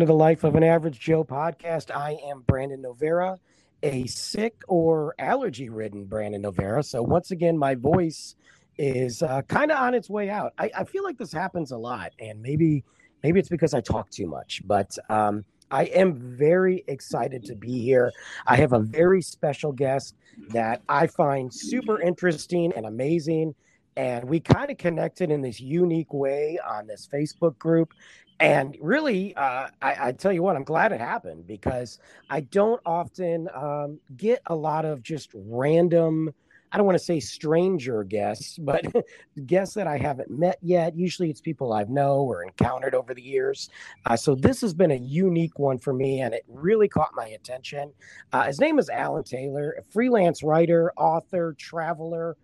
to the Life of an Average Joe podcast. I am Brandon Novera, a sick or allergy ridden Brandon Novera. So, once again, my voice is uh, kind of on its way out. I, I feel like this happens a lot, and maybe maybe it's because I talk too much, but um, I am very excited to be here. I have a very special guest that I find super interesting and amazing. And we kind of connected in this unique way on this Facebook group and really uh, I, I tell you what i'm glad it happened because i don't often um, get a lot of just random i don't want to say stranger guests but guests that i haven't met yet. Usually it's people i've know or encountered over the years. Uh, so this has been a unique one for me and it really caught my attention. Uh, his name is allen taylor a freelance writer author traveler.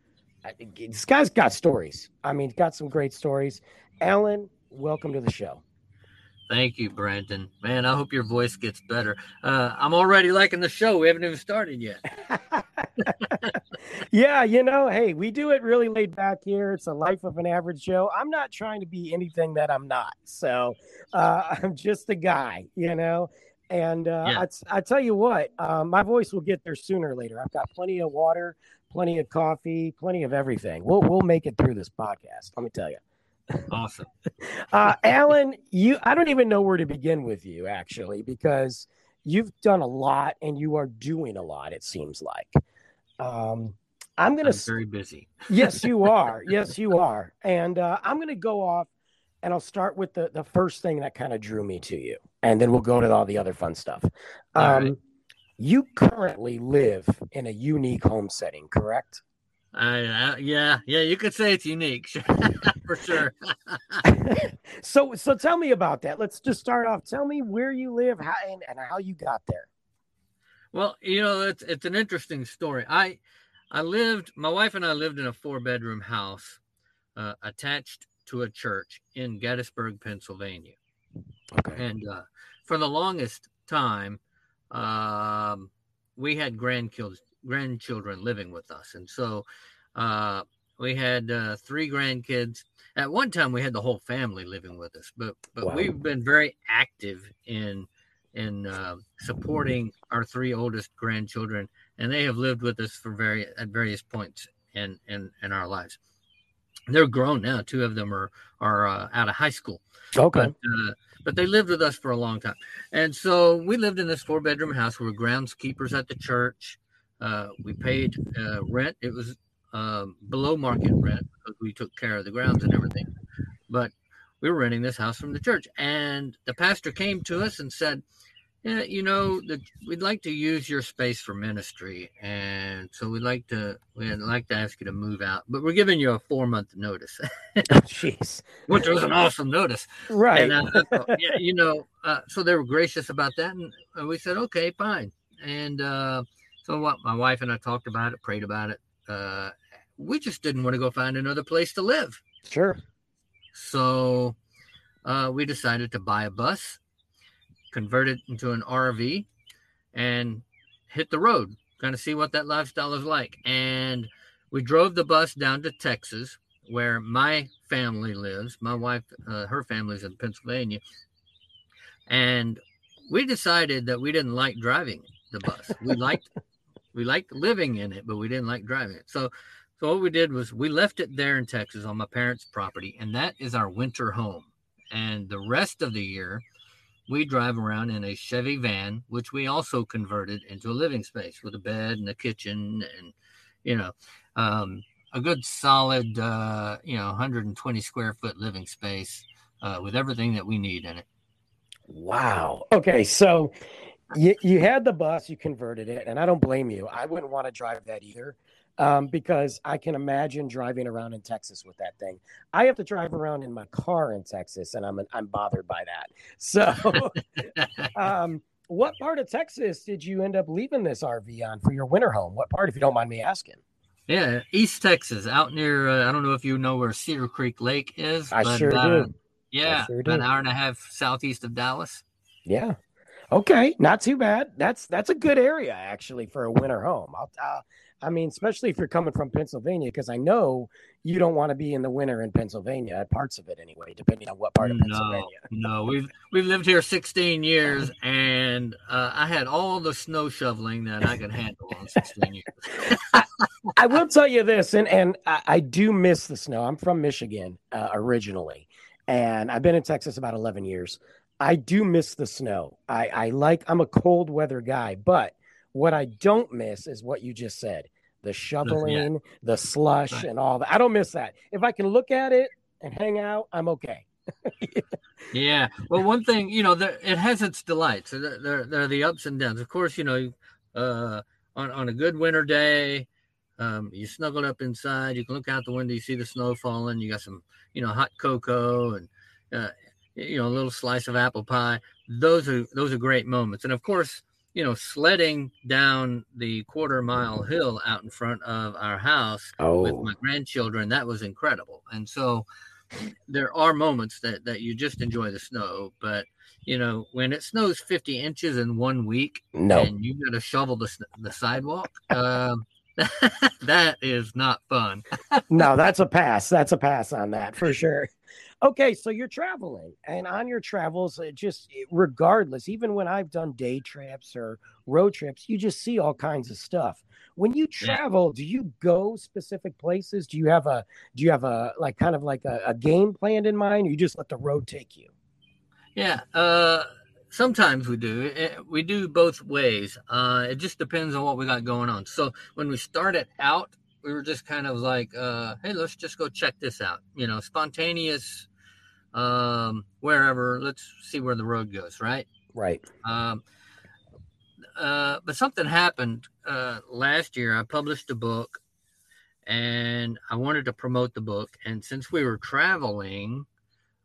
This guy's got stories. I mean got some great stories. Allen welcome to the show Thank you, Brandon. Man, I hope your voice gets better. Uh, I'm already liking the show. We haven't even started yet. yeah, you know, hey, we do it really laid back here. It's a life of an average Joe. I'm not trying to be anything that I'm not. So uh, I'm just a guy, you know. And uh, Yeah. I, I tell you what, uh, my voice will get there sooner or later. I've got plenty of water, plenty of coffee, plenty of everything. We'll we'll make it through this podcast. Let me tell you. Awesome. Uh, Allen, you I don't even know where to begin with you actually because you've done a lot and you are doing a lot. It seems like. Um, I'm gonna I'm very busy. yes, you are. Yes, you are. And uh, I'm going to go off and I'll start with the, the first thing that kind of drew me to you. And then we'll go to all the other fun stuff. Um, right. You currently live in a unique home setting, correct? I, uh, yeah, yeah, you could say it's unique for sure. so, so tell me about that. Let's just start off. Tell me where you live how, and, and how you got there. Well, you know, it's it's an interesting story. I I lived, my wife and I lived in a four bedroom house uh, attached to a church in Gettysburg, Pennsylvania. Okay. And uh, for the longest time, um, we had grandkids, grandchildren living with us. And so uh, we had uh, three grandkids. At one time, we had the whole family living with us, but but Wow. we've been very active in in uh, supporting our three oldest grandchildren, and they have lived with us for very at various points in in, in our lives. They're grown now. Two of them are are uh, out of high school, Okay. but uh, but they lived with us for a long time. And so we lived in this four bedroom house. We were groundskeepers at the church. Uh, we paid uh, rent. It was um, below market rent because we took care of the grounds and everything. But we were renting this house from the church, and the pastor came to us and said, "Yeah, you know, that we'd like to use your space for ministry, and so we'd like to we'd like to ask you to move out, but we're giving you a four month notice, Jeez. which was an awesome notice." Right. And uh, yeah, you know, uh, so they were gracious about that, and uh, we said, okay, fine. And uh, so what? My wife and I talked about it, prayed about it. Uh, we just didn't want to go find another place to live, sure. so uh, we decided to buy a bus, convert it into an RV, and hit the road, kind of see what that lifestyle is like. And we drove the bus down to Texas, where my family lives. My wife, uh, her family's in Pennsylvania, and we decided that we didn't like driving the bus. We liked we liked living in it, but we didn't like driving it. So so what we did was we left it there in Texas on my parents' property, and that is our winter home. And the rest of the year, we drive around in a Chevy van, which we also converted into a living space with a bed and a kitchen, and you know, um, a good solid, uh, you know, 120 square foot living space uh, with everything that we need in it. Wow. Okay, so you you had the bus, you converted it, and I don't blame you. I wouldn't want to drive that either. Um, because I can imagine driving around in Texas with that thing. I have to drive around in my car in Texas, and I'm I'm bothered by that. So, um, what part of Texas did you end up leaving this RV on for your winter home? What part, if you don't mind me asking? Yeah, East Texas, out near. Uh, I don't know if you know where Cedar Creek Lake is. I sure do. Yeah, sure about an hour and a half southeast of Dallas. Yeah. Okay, not too bad. That's that's a good area actually for a winter home. I'll, uh, I mean, especially if you're coming from Pennsylvania, because I know you don't want to be in the winter in Pennsylvania. Parts of it anyway, depending on what part of Pennsylvania. no, no. we've we've lived here 16 years, and uh, I had all the snow shoveling that I could handle on 16 years. I will tell you this, and and I, I do miss the snow. I'm from Michigan uh, originally, and I've been in Texas about 11 years. I do miss the snow. I, I like. I'm a cold weather guy, but what I don't miss is what you just said: the shoveling, the slush, Right. and all that. I don't miss that. If I can look at it and hang out, I'm okay. Yeah. Well, one thing, you know, there, it has its delights. There, there, there are the ups and downs. Of course, you know, uh, on, on a good winter day, um, you snuggled up inside, you can look out the window, you see the snow falling, you got some, you know, hot cocoa and, uh, you know, a little slice of apple pie. Those are, those are great moments. And of course, you know, sledding down the quarter mile hill out in front of our house with Oh, my grandchildren that was incredible and so there are moments that that you just enjoy the snow but you know when it snows 50 inches in one week no. and you got to shovel the, the sidewalk um that is not fun no, that's a pass. That's a pass on that for sure. Okay, so you're traveling, and on your travels, it just regardless, even when I've done day trips or road trips, you just see all kinds of stuff. When you travel, do you go specific places? Do you have a do you have a like kind of like a, a game planned in mind, or you just let the road take you? yeah uh sometimes we do we do both ways uh it just depends on what we got going on so when we started out we were just kind of like uh hey let's just go check this out you know spontaneous um wherever let's see where the road goes right? Right. um uh but something happened uh last year. I published a book and i wanted to promote the book. And since we were traveling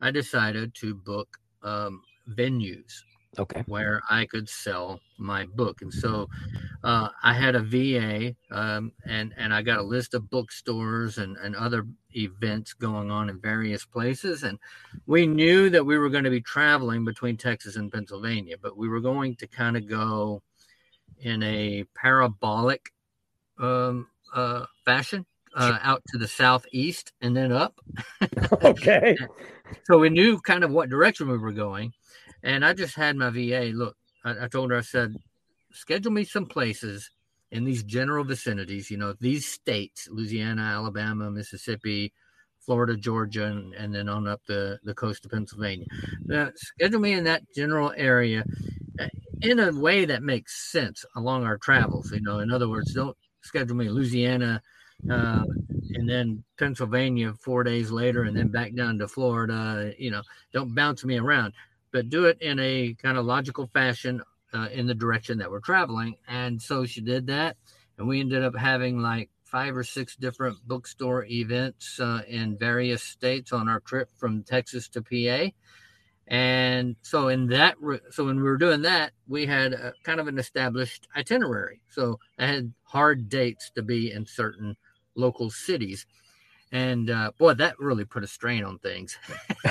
i decided to book um venues Okay. where I could sell my book. And so uh, I had a VA um, and, and I got a list of bookstores and, and other events going on in various places. And we knew that we were going to be traveling between Texas and Pennsylvania, but we were going to kind of go in a parabolic um, uh, fashion. Uh, out to the southeast and then up. okay. So we knew kind of what direction we were going. And I just had my VA look, I, I told her, I said, schedule me some places in these general vicinities, you know, these states, Louisiana, Alabama, Mississippi, Florida, Georgia, and, and then on up the, the coast of Pennsylvania. Now, schedule me in that general area uh, in a way that makes sense along our travels. You know, in other words, don't schedule me Louisiana uh, and then Pennsylvania four days later, and then back down to Florida. You know, don't bounce me around, but do it in a kind of logical fashion uh, in the direction that we're traveling. And so she did that, and we ended up having like five or six different bookstore events uh, in various states on our trip from Texas to PA. And so in that, so when we were doing that, we had a, kind of an established itinerary. So I had hard dates to be in certain local cities. And uh, boy, that really put a strain on things.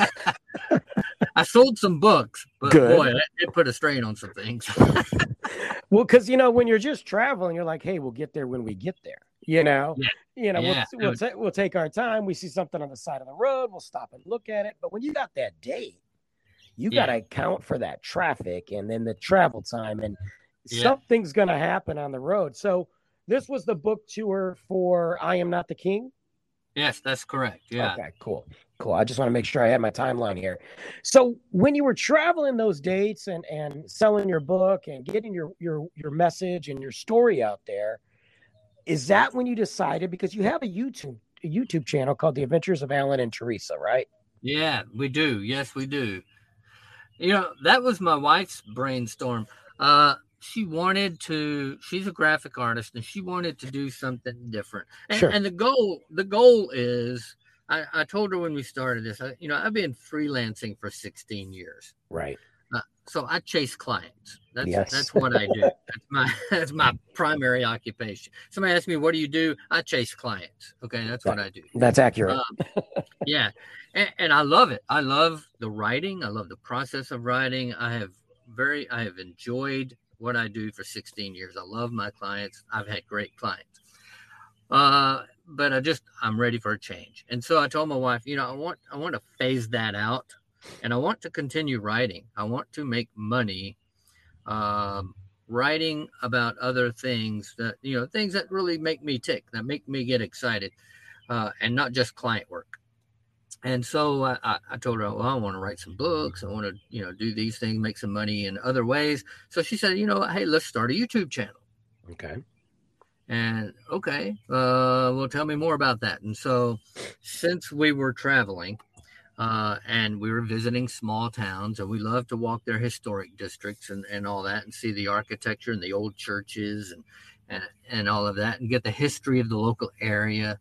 I sold some books, but Good. boy, it did put a strain on some things. Well, because you know, when you're just traveling, you're like, "Hey, we'll get there when we get there." You know, Yeah. you know, Yeah. we'll we'll, ta- we'll take our time. We see something on the side of the road, we'll stop and look at it. But when you got that date, you Yeah. got to account for that traffic and then the travel time, and something's going to happen on the road. So this was the book tour for "I Am Not the King." yes, that's correct. Yeah. Okay, cool. Cool. I just want to make sure I had my timeline here. So when you were traveling those dates and and selling your book and getting your your your message and your story out there, is that when you decided because you have a YouTube YouTube channel called The Adventures of Allen and Teresa, right? Yeah, we do. Yes, we do. You know, that was my wife's brainstorm. Uh, she wanted to. She's a graphic artist, and she wanted to do something different. And, Sure. and the goal, the goal is, I, I told her when we started this. I, you know, I've been freelancing for 16 years. Right. Uh, so I chase clients. That's Yes. that's what I do. That's my that's my primary occupation. Somebody asked me, "What do you do?" I chase clients. Okay, that's what I do. That's accurate. Um, yeah, and, and I love it. I love the writing. I love the process of writing. I have very I have enjoyed what I do for 16 years. I love my clients. I've had great clients. Uh, but I just I'm ready for a change. And so I told my wife, you know, I want I want to phase that out and I want to continue writing. I want to make money um, writing about other things that you know things that really make me tick, that make me get excited, uh, and not just client work. And so I, I, told her, well, I want to write some books. I want to, you know, do these things, make some money in other ways. So she said, you know, hey, let's start a YouTube channel. Okay. And okay, uh, well, tell me more about that. And so, since we were traveling, uh, and we were visiting small towns, and we love to walk their historic districts and, and all that, and see the architecture and the old churches and and and all of that, and get the history of the local area.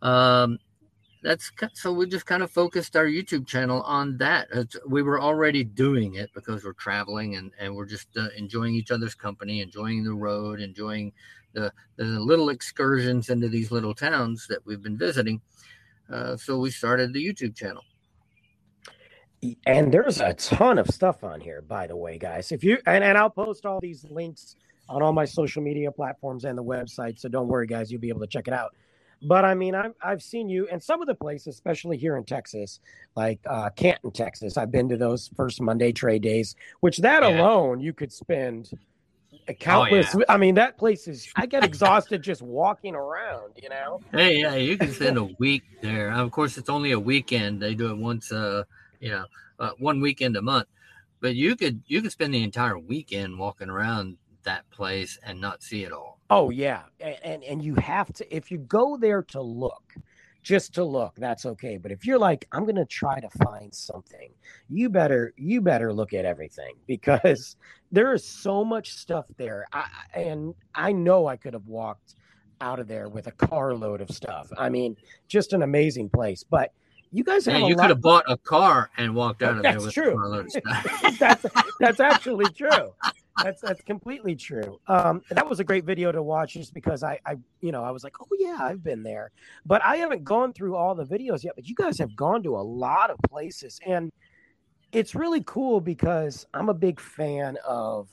Um, that's so we just kind of focused our YouTube channel on that. We were already doing it because we're traveling and and we're just uh, enjoying each other's company, enjoying the road, enjoying the the little excursions into these little towns that we've been visiting. Uh, so we started the YouTube channel. And there's a ton of stuff on here, by the way, guys. If you and, and I'll post all these links on all my social media platforms and the website. So don't worry, guys, you'll be able to check it out. But I mean, I've I've seen you in some of the places, especially here in Texas, like uh, Canton, Texas. I've been to those first Monday trade days, which that Yeah. alone you could spend a countless. I mean, that place is. I get exhausted just walking around. You know. Hey, yeah, you can spend a week there. Of course, it's only a weekend. They do it once, uh, you know, uh, one weekend a month. But you could you could spend the entire weekend walking around that place and not see it all. Oh yeah, and, and and you have to if you go there to look, just to look, that's okay. But if you're like, I'm gonna try to find something, you better you better look at everything because there is so much stuff there. I, and I know I could have walked out of there with a carload of stuff. I mean, just an amazing place. But you guys have Yeah, you could have bought a car and walked out of there That's with true. a carload of stuff. that's that's actually true. That's that's completely true. Um, that was a great video to watch just because I, I, you know, I was like, oh yeah, I've been there, but I haven't gone through all the videos yet. But you guys have gone to a lot of places, and it's really cool because I'm a big fan of,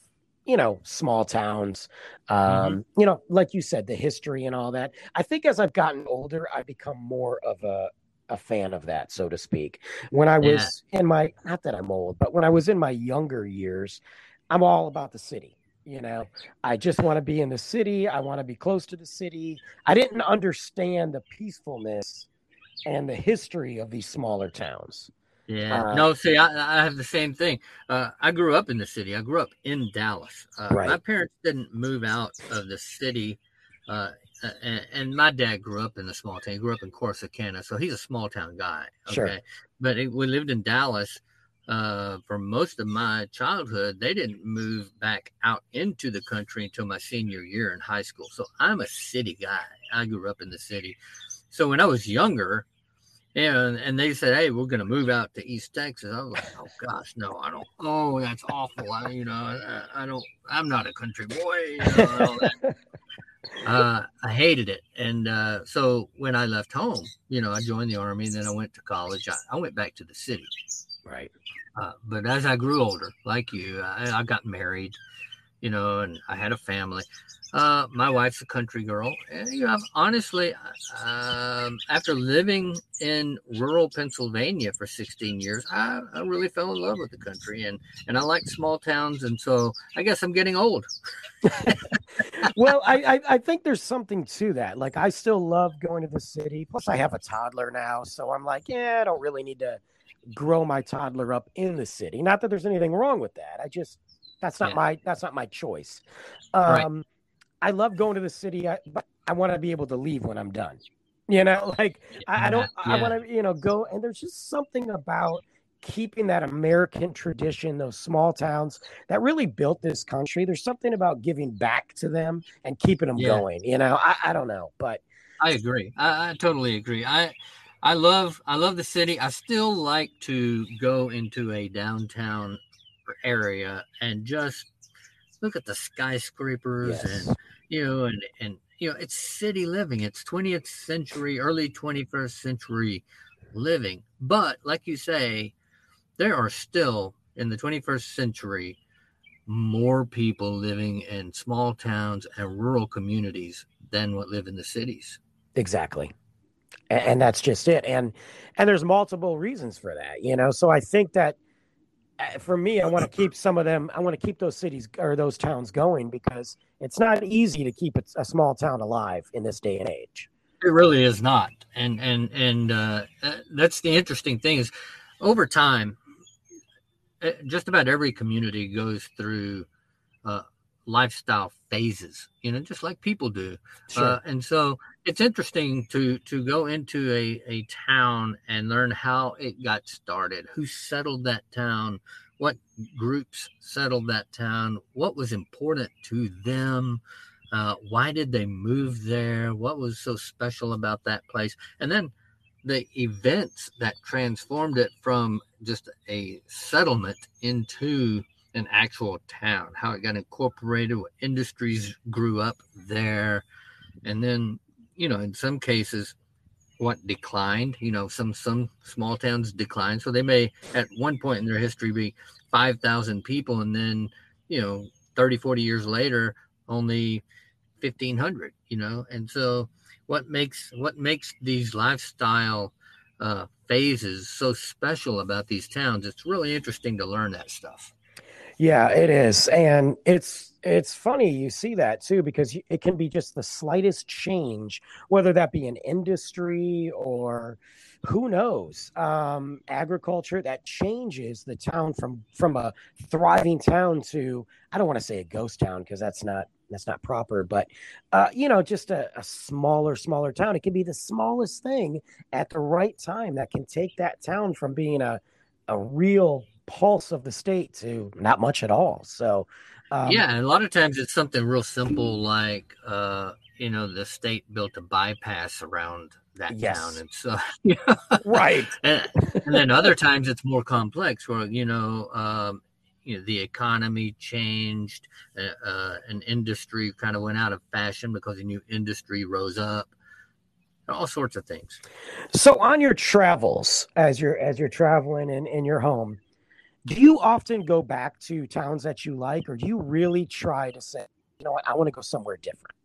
you know, small towns. Um, You know, like you said, the history and all that. I think as I've gotten older, I become more of a a fan of that, so to speak. When I Yeah. was in my, not that I'm old, but when I was in my younger years, I'm all about the city. You know, I just want to be in the city. I want to be close to the city. I didn't understand the peacefulness and the history of these smaller towns. Yeah. Uh, no, see, I, I have the same thing. Uh, I grew up in the city. I grew up in Dallas. Uh, Right. My parents didn't move out of the city. Uh, and, and my dad grew up in a small town. He grew up in Corsicana, so he's a small town guy. Okay. Sure. But it, we lived in Dallas uh, for most of my childhood. They didn't move back out into the country until my senior year in high school. So I'm a city guy. I grew up in the city. So when I was younger, and and they said, "Hey, we're going to move out to East Texas." I was like, "Oh gosh, no, I don't. Oh, that's awful. I, you know, I, I don't. I'm not a country boy." You know, and all that. Uh, I hated it, and uh, so when I left home, you know, I joined the army, and then I went to college. I, I went back to the city. Right. Uh, but as I grew older, like you, I, I got married, you know, and I had a family. Uh, my wife's a country girl, and you know, I've honestly, um, after living in rural Pennsylvania for 16 years, I, I really fell in love with the country, and and I like small towns, and so I guess I'm getting old. well, I, I I think there's something to that. Like I still love going to the city. Plus, I have a toddler now, so I'm like, yeah, I don't really need to grow my toddler up in the city. Not that there's anything wrong with that. I just that's not Yeah. my that's not my choice. Right. Um, I love going to the city, I, but I want to be able to leave when I'm done. You know, like I, I don't. I want to, you know, go and there's just something about keeping that American tradition, those small towns that really built this country. There's something about giving back to them and keeping them Yeah. going. You know, I, I don't know, but I agree. I, I totally agree. I I love I love the city. I still like to go into a downtown area and just look at the skyscrapers Yes. and you know and and you know it's city living. It's 20th century, early 21st century living. But like you say, there are still in the 21st century more people living in small towns and rural communities than what live in the cities. Exactly. And, and that's just it. And and there's multiple reasons for that, you know. So I think that uh, for me, I want to keep some of them. I want to keep those cities or those towns going because it's not easy to keep a, small town alive in this day and age. It really is not, and and and uh, uh, that's the interesting thing is, over time, uh, just about every community goes through uh, lifestyle phases. You know, just like people do. Sure. Uh, and so it's interesting to to go into a, a town and learn how it got started, who settled that town, what groups settled that town, what was important to them, uh, why did they move there, what was so special about that place, and then the events that transformed it from just a settlement into an actual town, how it got incorporated, what industries grew up there, and then you know in some cases what declined you know some some small towns declined. So they may at one point in their history be 5000 people and then you know 30 40 years later only 1500 you know? And so what makes what makes these lifestyle uh, phases so special about these towns it's really interesting to learn that stuff Yeah, it is, and it's it's funny you see that too because it can be just the slightest change, whether that be an industry or who knows, um, agriculture that changes the town from from a thriving town to I don't want to say a ghost town because that's not that's not proper, but uh, you know, just a, a smaller smaller town. It can be the smallest thing at the right time that can take that town from being a a real pulse of the state to not much at all. So, um, yeah and a lot of times it's something real simple like uh you know the state built a bypass around that Yes. town and so right. and, and then other times it's more complex where you know um you know the economy changed uh, uh, an industry kind of went out of fashion because a new industry rose up all sorts of things So, on your travels, as you're as you're traveling in in your home, do you often go back to towns that you like, or do you really try to say, you know what, I want to go somewhere different?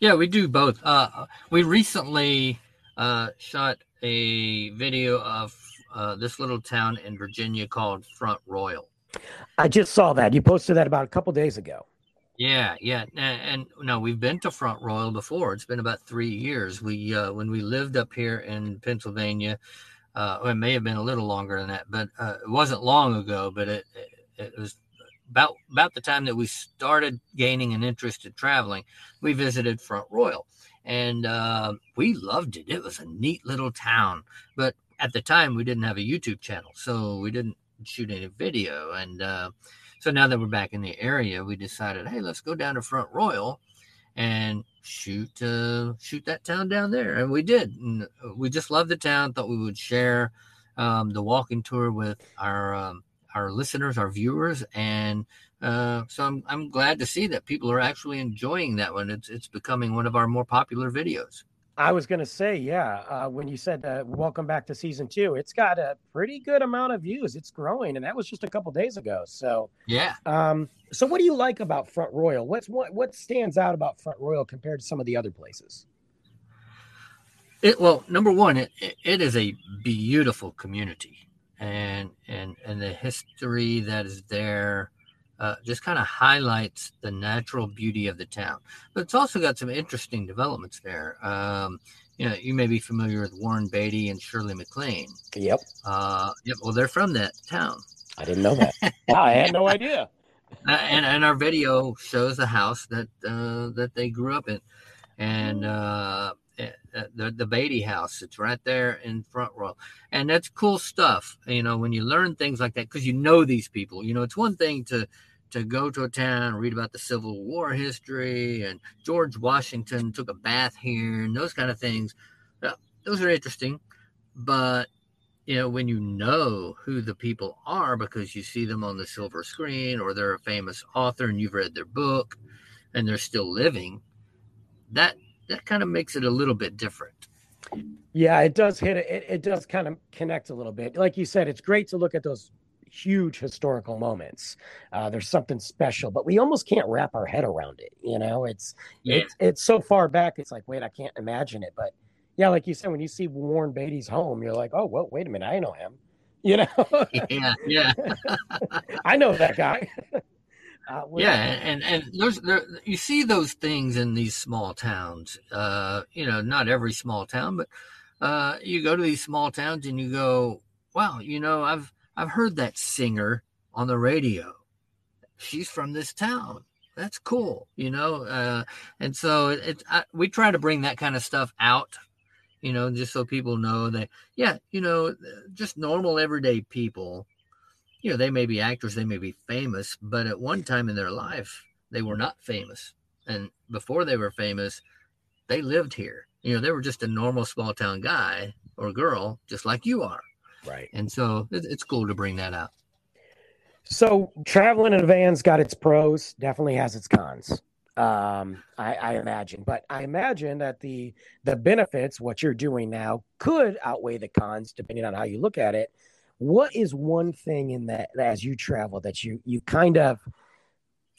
Yeah, we do both. Uh, we recently uh, shot a video of uh, this little town in Virginia called Front Royal. I just saw that you posted that about a couple days ago. Yeah, yeah, and, and no, we've been to Front Royal before. It's been about three years. We uh, when we lived up here in Pennsylvania, uh, it may have been a little longer than that, but uh, it wasn't long ago. But it, it it was about about the time that we started gaining an interest in traveling. We visited Front Royal, and uh, we loved it. It was a neat little town, but at the time we didn't have a YouTube channel, so we didn't shoot any video, and uh, so now that we're back in the area, we decided, hey, let's go down to Front Royal and shoot uh, shoot that town down there, and we did. And we just loved the town. Thought we would share um, the walking tour with our um, our listeners, our viewers, and uh, so I'm I'm glad to see that people are actually enjoying that one. It's it's becoming one of our more popular videos. I was going to say, yeah, uh, when you said uh, welcome back to season two, it's got a pretty good amount of views. It's growing, and that was just a couple days ago. So, Yeah. um, so what do you like about Front Royal? What's what what stands out about Front Royal compared to some of the other places? It well, number one, it, it, it is a beautiful community, and and and the history that is there uh, just kind of highlights the natural beauty of the town. But it's also got some interesting developments there. Um, you know, you may be familiar with Warren Beatty and Shirley MacLaine. Yep, Uh, yep, well, they're from that town. I didn't know that. wow, I had no idea. Uh, and and our video shows the house that uh, that they grew up in, and uh, eh, uh, the the Beatty House. It's right there in Front Royal, and that's cool stuff. You know, when you learn things like that because you know these people. You know, it's one thing to to go to a town read about the Civil War history and George Washington took a bath here and those kind of things. Those are interesting, but you know when you know who the people are because you see them on the silver screen or they're a famous author and you've read their book and they're still living that that kind of makes it a little bit different Yeah, it does hit it. It does kind of connect a little bit. Like you said, it's great to look at those huge historical moments. Uh, there's something special, but we almost can't wrap our head around it. You know, it's Yeah. it's it's so far back. It's like, wait, I can't imagine it. But yeah, like you said, when you see Warren Beatty's home, you're like, oh, well, wait a minute, I know him. You know, yeah yeah I know that guy. uh, yeah and and there's there you see those things in these small towns uh you know not every small town but uh you go to these small towns and you go wow you know i've i've heard that singer on the radio she's from this town that's cool you know uh and so it, it I, we try to bring that kind of stuff out you know just so people know that yeah you know just normal everyday people you know, they may be actors, they may be famous, but at one time in their life, they were not famous. And before they were famous, they lived here. You know, they were just a normal small town guy or girl, just like you are. Right. And so it's cool to bring that out. So traveling in a van's got its pros, definitely has its cons. Um, I, I imagine, but I imagine that the the benefits, what you're doing now, could outweigh the cons, depending on how you look at it. What is one thing in that as you travel that you you kind of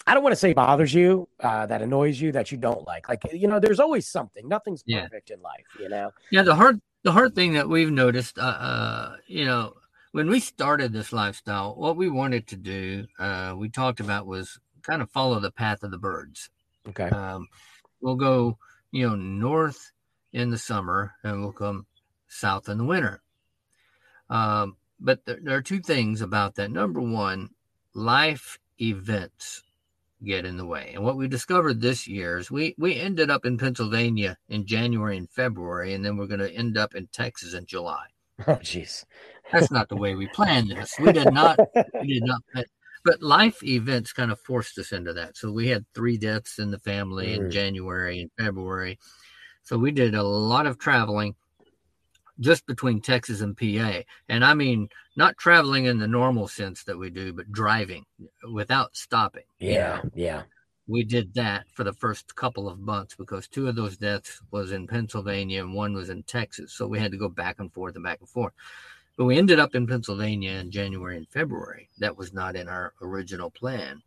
I don't want to say bothers you, uh, that annoys you, that you don't like. Like you know, there's always something. Nothing's Yeah. perfect in life, you know. Yeah, the hard the hard thing that we've noticed, uh, uh, you know, when we started this lifestyle, what we wanted to do, uh, we talked about was kind of follow the path of the birds. Okay. Um, we'll go, you know, north in the summer and we'll come south in the winter. Um, but there, there are two things about that. Number one, life events get in the way. And what we discovered this year is we, we ended up in Pennsylvania in January and February, and then we're going to end up in Texas in July. Oh, jeez. That's not the way we planned this. We did not we did not but life events kind of forced us into that so we had three deaths in the family in Mm. january and february so we did a lot of traveling just between texas and pa and i mean not traveling in the normal sense that we do but driving without stopping you Yeah, know. yeah. we did that for the first couple of months because two of those deaths was in pennsylvania and one was in texas so we had to go back and forth and back and forth but we ended up in Pennsylvania in January and February. That was not in our original plan.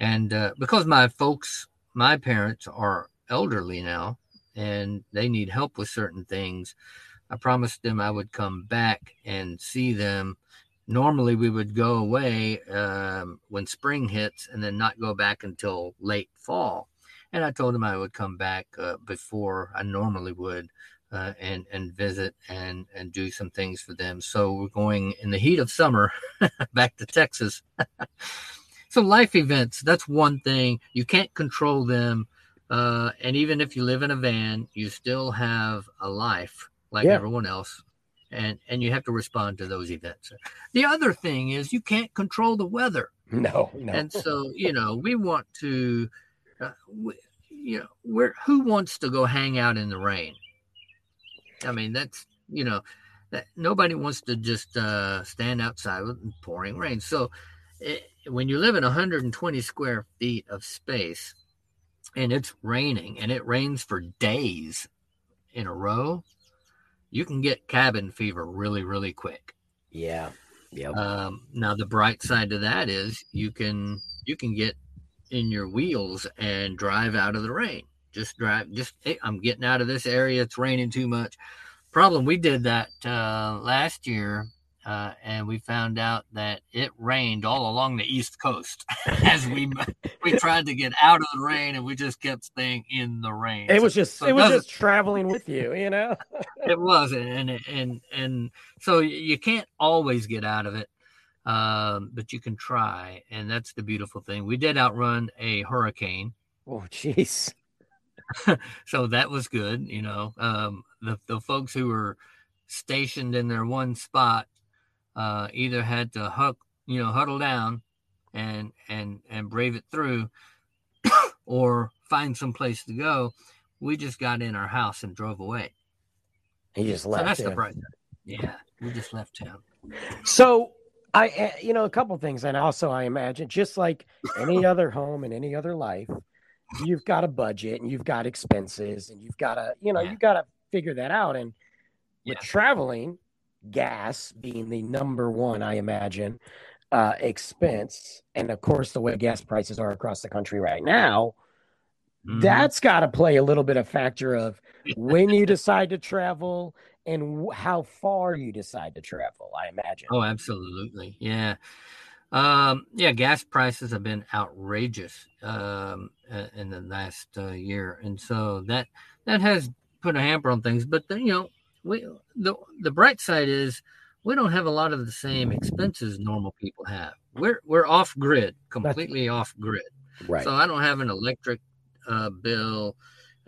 And uh, because my folks, my parents are elderly now and they need help with certain things, I promised them I would come back and see them. Normally, we would go away um, when spring hits and then not go back until late fall. And I told them I would come back uh, before I normally would uh, and and visit and and do some things for them. So we're going in the heat of summer back to Texas. so life events, that's one thing you can't control them. Uh, and even if you live in a van, you still have a life like Yeah. everyone else. And, and you have to respond to those events. The other thing is you can't control the weather No, no. and so you know we want to uh, we, you know where who wants to go hang out in the rain i mean that's you know that nobody wants to just uh, stand outside with pouring rain so it, when you live in 120 square feet of space and it's raining and it rains for days in a row you can get cabin fever really really quick yeah. Yep. um, now the bright side to that is you can you can get in your wheels and drive out of the rain. Just drive. Just hey, I'm getting out of this area. It's raining too much. Problem we did that uh, last year, uh, and we found out that it rained all along the east coast as we we tried to get out of the rain, and we just kept staying in the rain. it was just so it was just traveling with you, you know. it was and and and so you can't always get out of it um but you can try and that's the beautiful thing we did outrun a hurricane Oh, jeez. so that was good. You know, um, the the folks who were stationed in their one spot uh, either had to huck, you know, huddle down and and and brave it through, or find some place to go. We just got in our house and drove away. He just So left. that's the yeah. price. Yeah, we just left town. So I, eh, you know, a couple things, and also I imagine, just like any other home and any other life, you've got a budget and you've got expenses, and you've got to, you know, Yeah. you got to figure that out. And with Yeah. traveling, gas being the number one, I imagine, uh, expense, and of course, the way gas prices are across the country right now, Mhm. that's got to play a little bit of factor of when you decide to travel and how far you decide to travel. I imagine. Oh, absolutely. Yeah. Um, yeah, gas prices have been outrageous um, in the last uh, year, and so that that has put a hamper on things. But you know, we the the bright side is we don't have a lot of the same expenses normal people have. We're we're off grid, completely off grid. Right. So I don't have an electric uh, bill.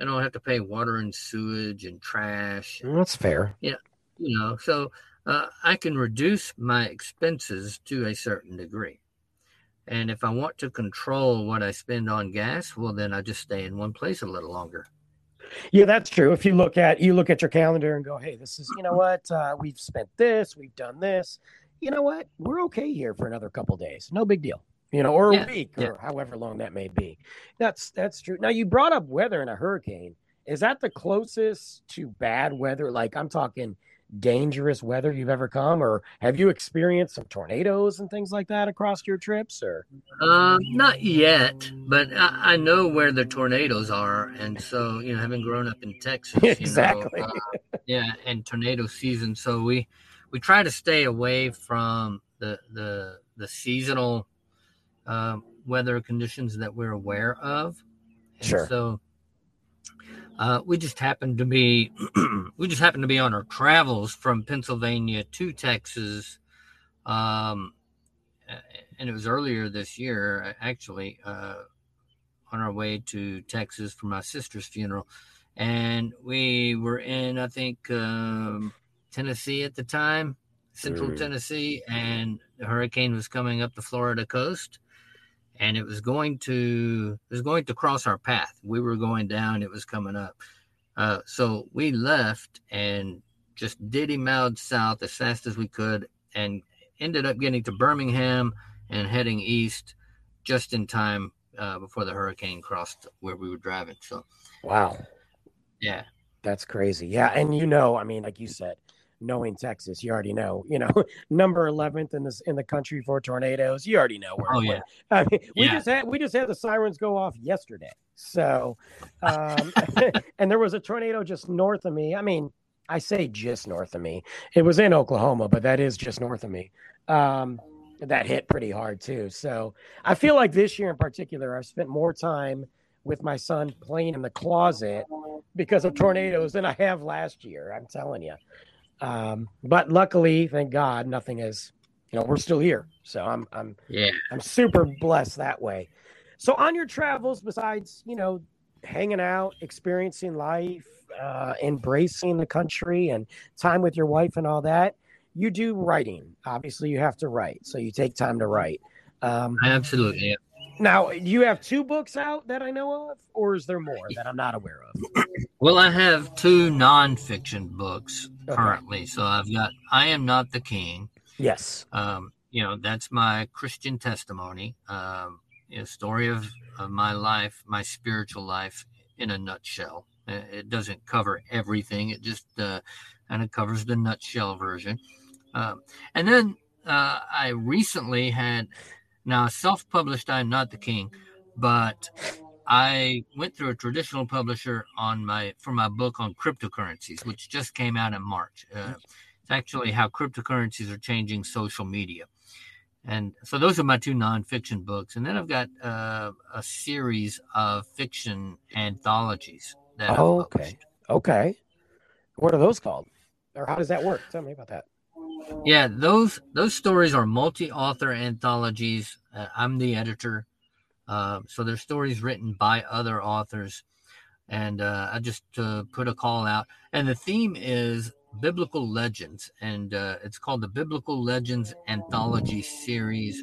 I don't have to pay water and sewage and trash That's fair. Yeah. You know so uh, i can reduce my expenses to a certain degree and if i want to control what i spend on gas well then i just stay in one place a little longer Yeah, that's true. If you look at you look at your calendar and go, "Hey, this is you know what uh, we've spent this, we've done this. You know what? We're okay here for another couple days. No big deal. You know, or a Yeah, week, yeah. or however long that may be. That's that's true. Now you brought up weather in a hurricane. Is that the closest to bad weather? Like I'm talking dangerous weather you've ever come, or have you experienced some tornadoes and things like that across your trips? Or um, not yet but I, I know where the tornadoes are and so you know having grown up in texas you know, Exactly. uh, yeah and tornado season so we we try to stay away from the the the seasonal um, weather conditions that we're aware of and Sure. so uh, we just happened to be we just happened to be on our travels from pennsylvania to texas um, and it was earlier this year uh, actually uh, on our way to texas for my sister's funeral and we were in i think um, tennessee at the time central Mm. tennessee and the hurricane was coming up the florida coast and it was going to it was going to cross our path we were going down it was coming up uh, so we left and just diddy mouthed south as fast as we could and ended up getting to birmingham and heading east just in time uh, before the hurricane crossed where we were driving so wow, yeah That's crazy. Yeah. And you know, I mean, like you said, knowing Texas, you already know, you know, number 11th in this in the country for tornadoes. You already know where. Oh, yeah. went. I mean, we Yeah. just had we just had the sirens go off yesterday. So um and there was a tornado just north of me. I mean, I say just north of me. It was in Oklahoma, but that is just north of me. Um that hit pretty hard too. So I feel like this year in particular, I've spent more time with my son playing in the closet because of tornadoes than I have last year. I'm telling you. Um, but luckily, thank God, nothing is. You know, we're still here, so I'm I'm yeah I'm super blessed that way. So on your travels, besides you know hanging out, experiencing life, uh, embracing the country, and time with your wife and all that, you do writing. Obviously, you have to write, so you take time to write. Um, absolutely yeah. now, you have two books out that I know of, or is there more that I'm not aware of? Well, I have two nonfiction books Okay. currently. So I've got I Am Not the King. Yes. Um, you know, that's my Christian testimony, um, a story of, of my life, my spiritual life in a nutshell. It doesn't cover everything, it just uh, kind of covers the nutshell version. Um, and then uh, I recently had, now self published, I'm Not the King, but I went through a traditional publisher on my for my book on cryptocurrencies, which just came out in March. Uh, it's actually how cryptocurrencies are changing social media, and so those are my two nonfiction books. And then I've got uh, a series of fiction anthologies that I've Oh, okay. Okay. What are those called? Or how does that work? Tell me about that. Yeah, those those stories are multi-author anthologies. Uh, I'm the editor, uh, so they're stories written by other authors. and uh, I just uh, put a call out. And the theme is biblical legends, and uh, it's called the Biblical Legends Anthology Series.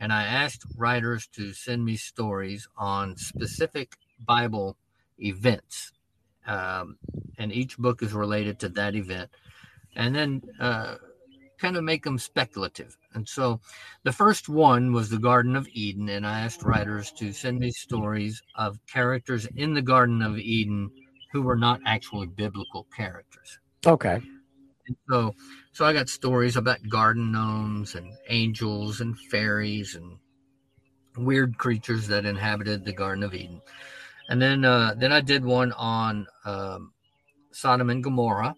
And I asked writers to send me stories on specific Bible events, um, and each book is related to that event. And then uh, kind of make them speculative. And so the first one was the Garden of Eden, and I asked writers to send me stories of characters in the Garden of Eden who were not actually biblical characters. Okay. And so so I got stories about garden gnomes and angels and fairies and weird creatures that inhabited the Garden of Eden. And then uh, then I did one on um, Sodom and Gomorrah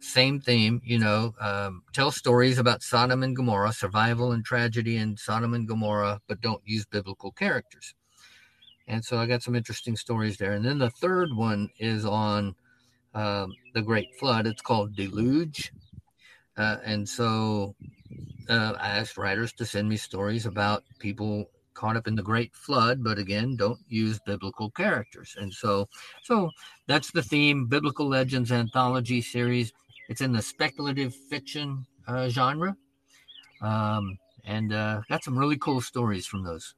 same theme, you know, um, tell stories about Sodom and Gomorrah, survival and tragedy in Sodom and Gomorrah, but don't use biblical characters. And so I got some interesting stories there. And then the third one is on um, the Great Flood. It's called Deluge. Uh, and so uh, I asked writers to send me stories about people caught up in the Great Flood, but again, don't use biblical characters. And so, so that's the theme, biblical legends anthology series. It's in the speculative fiction uh, genre, um, and uh, got some really cool stories from those.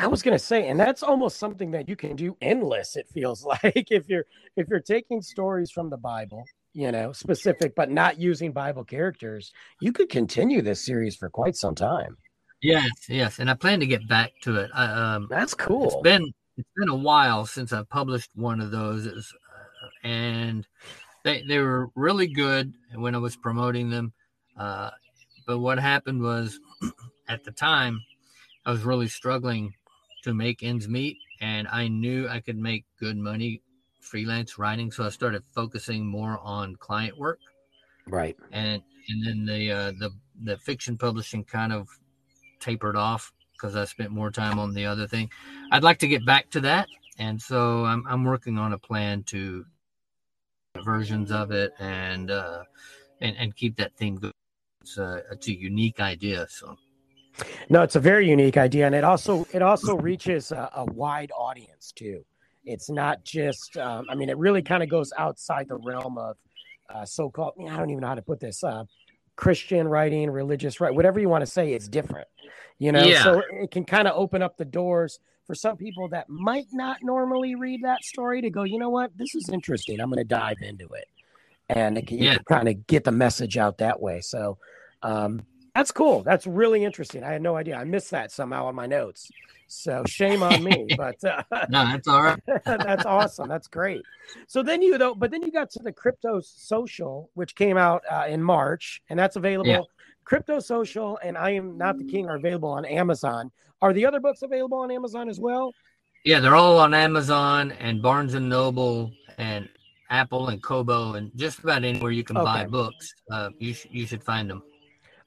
I was gonna say, and that's almost something that you can do endless. It feels like if you're if you're taking stories from the Bible, you know, specific but not using Bible characters, you could continue this series for quite some time. Yes, yes, and I plan to get back to it. I, um, that's cool. It's been it's been a while since I published one of those, was, uh, and they they were really good when I was promoting them. Uh, but what happened was, at the time, I was really struggling to make ends meet, and I knew I could make good money freelance writing, so I started focusing more on client work. Right. And and then the uh, the the fiction publishing kind of tapered off because I spent more time on the other thing. I'd like to get back to that, and so I'm I'm working on a plan to versions of it and uh, and and keep that theme going. It's a, it's a unique idea. So no, it's a very unique idea, and it also it also reaches a, a wide audience too. It's not just. Um, I mean, it really kind of goes outside the realm of uh, so-called. I don't even know how to put this. Uh, Christian writing, religious right, whatever you want to say, it's different. You know, yeah. so it can kind of open up the doors for some people that might not normally read that story to go, you know what, this is interesting. I'm going to dive into it, and it can, yeah. kind of get the message out that way. So um, that's cool. That's really interesting. I had no idea. I missed that somehow on my notes. So shame on me, but uh, no, that's all right. that's awesome. That's great. So then you though, but then you got to the Crypto Social, which came out uh, in March, and that's available. Yeah. Crypto Social and I Am Not the King are available on Amazon. Are the other books available on Amazon as well? Yeah, they're all on Amazon and Barnes and Noble and Apple and Kobo and just about anywhere you can okay. buy books. Uh, you sh- you should find them.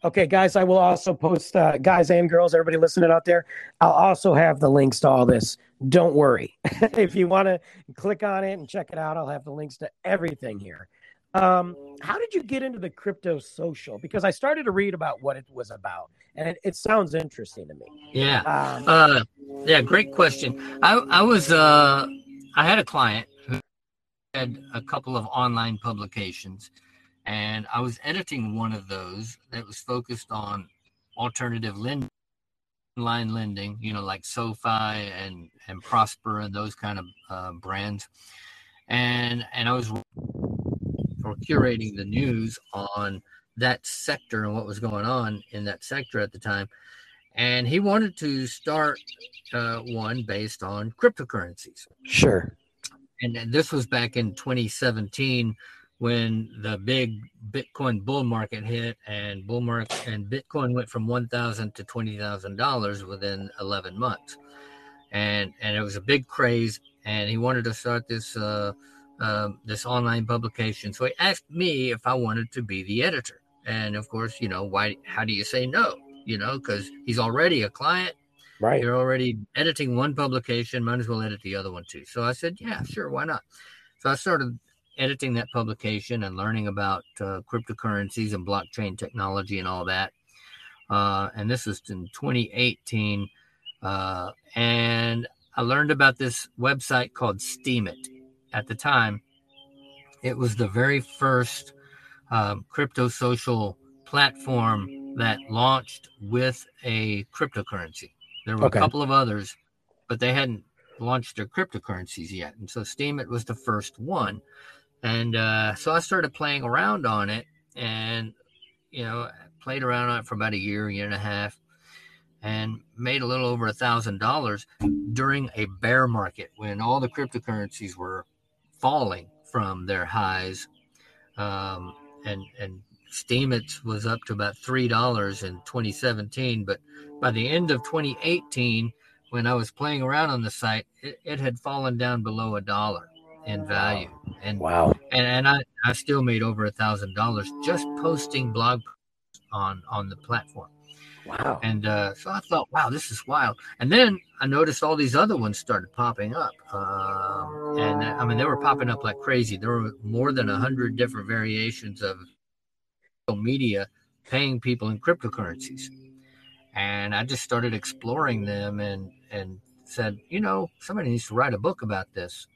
Okay, guys, I will also post, uh, guys and girls, everybody listening out there, I'll also have the links to all this. Don't worry. if you want to click on it and check it out, I'll have the links to everything here. Um, how did you get into the crypto social? Because I started to read about what it was about, and it, it sounds interesting to me. Yeah, um, uh, yeah, great question. I I was uh, I had a client who had a couple of online publications, and I was editing one of those that was focused on alternative lending line lending, you know, like SoFi and and Prosper and those kind of uh, brands. And and I was or curating the news on that sector and what was going on in that sector at the time. And he wanted to start uh, one based on cryptocurrencies. Sure. And, and this was back in 2017 when the big Bitcoin bull market hit and bull market and Bitcoin went from 1,000 to $20,000 within 11 months. And, and it was a big craze. And he wanted to start this, uh, um, this online publication. So he asked me if I wanted to be the editor. And of course, you know, why, how do you say no? You know, because he's already a client. Right. You're already editing one publication, might as well edit the other one too. So I said, yeah, sure, why not? So I started editing that publication and learning about uh, cryptocurrencies and blockchain technology and all that. Uh, and this was in 2018. Uh, and I learned about this website called Steemit. At the time, it was the very first um, crypto social platform that launched with a cryptocurrency. There were Okay. a couple of others, but they hadn't launched their cryptocurrencies yet. And so Steemit was the first one. And uh, so I started playing around on it and, you know, played around on it for about a year, year and a half, and made a little over a thousand dollars during a bear market when all the cryptocurrencies were falling from their highs. Um, and, and Steemit was up to about three dollars in 2017, but by the end of 2018, when I was playing around on the site, it, it had fallen down below a dollar in value, and Wow. and, and I, I still made over a thousand dollars just posting blog posts on on the platform. Wow. And uh, so I thought, wow, this is wild. And then I noticed all these other ones started popping up. Um, and I mean, they were popping up like crazy. There were more than a hundred different variations of media paying people in cryptocurrencies. And I just started exploring them and, and said, you know, somebody needs to write a book about this.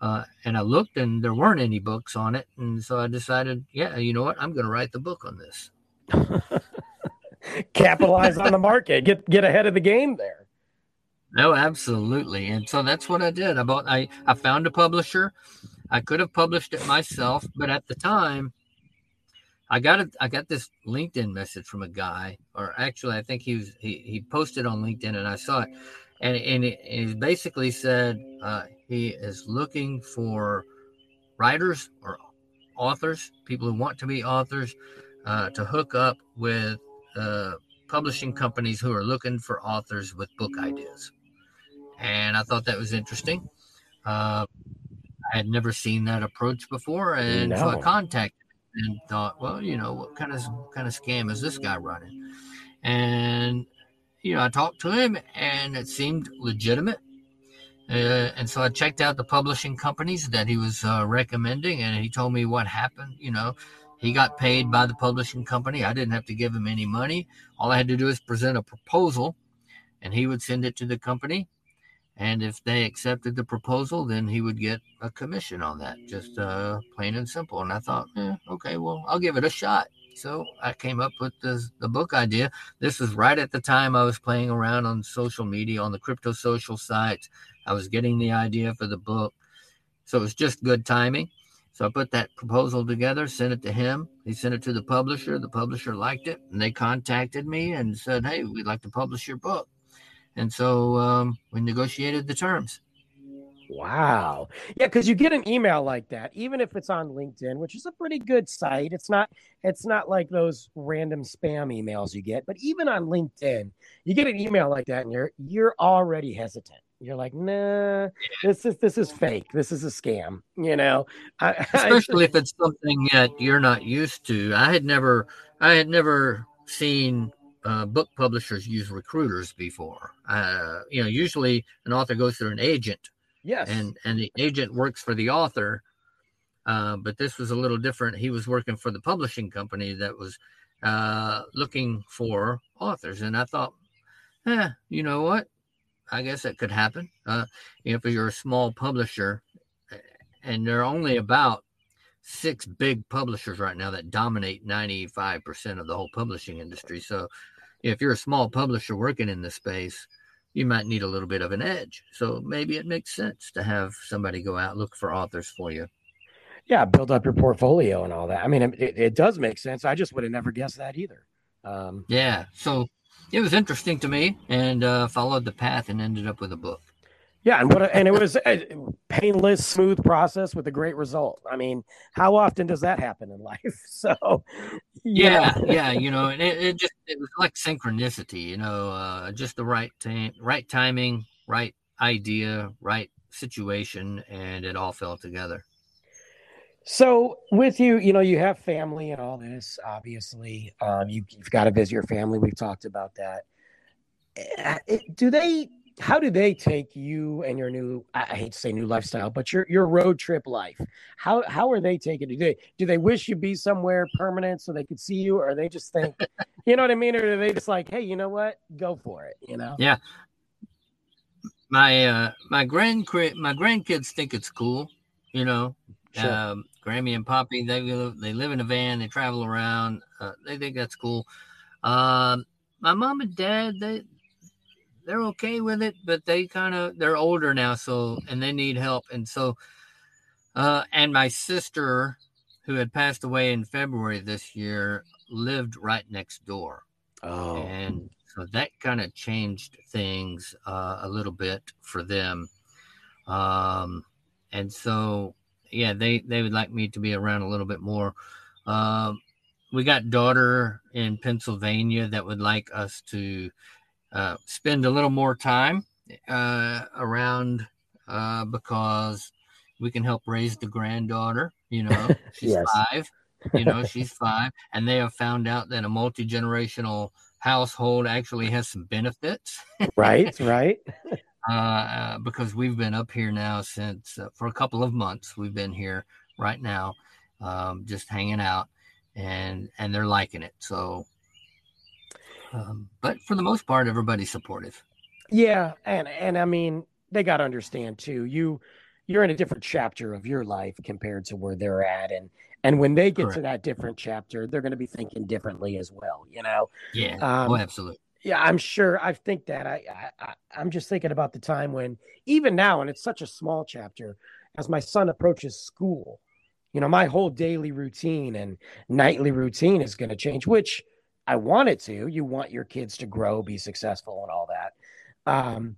Uh, and I looked and there weren't any books on it. And so I decided, yeah, you know what? I'm going to write the book on this. Capitalize on the market. Get get ahead of the game there. No, absolutely. And so that's what I did. I bought I, I found a publisher. I could have published it myself, but at the time I got it I got this LinkedIn message from a guy, or actually I think he was he, he posted on LinkedIn and I saw it. And and it, he basically said uh, he is looking for writers or authors, people who want to be authors, uh, to hook up with uh, publishing companies who are looking for authors with book ideas. And I thought that was interesting. Uh, I had never seen that approach before, and so I contacted him and thought, well, you know, what kind of what kind of scam is this guy running? And you know, I talked to him, and it seemed legitimate. Uh, and so I checked out the publishing companies that he was uh, recommending, and he told me what happened. You know, he got paid by the publishing company. I didn't have to give him any money. All I had to do is present a proposal, and he would send it to the company. And if they accepted the proposal, then he would get a commission on that, just uh, plain and simple. And I thought, eh, okay, well, I'll give it a shot. So I came up with the, the book idea. This was right at the time I was playing around on social media, on the crypto social sites. I was getting the idea for the book. So it was just good timing. So I put that proposal together, sent it to him. He sent it to the publisher. The publisher liked it, and they contacted me and said, "Hey, we'd like to publish your book." And so um, we negotiated the terms. Wow. Yeah, because you get an email like that, even if it's on LinkedIn, which is a pretty good site. It's not it's not like those random spam emails you get, but even on LinkedIn, you get an email like that and you're you're already hesitant. You're like, nah, this is this is fake. This is a scam. You know, I, I- especially if it's something that you're not used to. I had never, I had never seen uh, book publishers use recruiters before. Uh, you know, usually an author goes through an agent, yes, and and the agent works for the author. Uh, but this was a little different. He was working for the publishing company that was uh, looking for authors, and I thought, eh, you know what? I guess that could happen. Uh, if you're a small publisher, and there are only about six big publishers right now that dominate 95% of the whole publishing industry. So if you're a small publisher working in the space, you might need a little bit of an edge. So maybe it makes sense to have somebody go out look for authors for you. yeah, build up your portfolio and all that. I mean, it, it does make sense. I just would have never guessed that either. Um, Yeah. So it was interesting to me and uh, followed the path and ended up with a book. Yeah, and what a, and it was a painless, smooth process with a great result. I mean, how often does that happen in life? So, Yeah, yeah, you know, and it, it just it was like synchronicity, you know, uh, just the right time, right timing, right idea, right situation, and it all fell together. So with you, you know, you have family and all this. Obviously, um, you, you've got to visit your family. We've talked about that. Uh, do they? How do they take you and your new? I hate to say new lifestyle, but your your road trip life. How how are they taking it? Do they do they wish you'd be somewhere permanent so they could see you, or they just think, you know what I mean, or are they just like, hey, you know what, go for it, you know? Yeah. My uh my grand my grandkids think it's cool you know Sure. um grammy and poppy they live they live in a van they travel around uh, they think that's cool. Um my mom and dad they they're okay with it but they kind of they're older now so and they need help. And so uh and my sister who had passed away in february this year lived right next door. Oh, and so that kind of changed things uh, a little bit for them. Um, and so yeah they they would like me to be around a little bit more um, we got daughter in pennsylvania that would like us to uh, spend a little more time uh, around uh, because we can help raise the granddaughter you know she's Yes. five you know she's five and they have found out that a multi-generational household actually has some benefits right, right. uh, uh, because we've been up here now since uh, for a couple of months we've been here right now um, just hanging out and and they're liking it so um, but for the most part everybody's supportive Yeah, and and I mean they got to understand too. You you're in a different chapter of your life compared to where they're at, and and when they get to that different chapter, they're going to be thinking differently as well. You know. yeah Um, oh absolutely Yeah, I'm sure. I think that I, I, I'm just thinking about the time when even now, and it's such a small chapter, as my son approaches school, you know, my whole daily routine and nightly routine is going to change, which I want it to. You want your kids to grow, be successful, and all that. Um,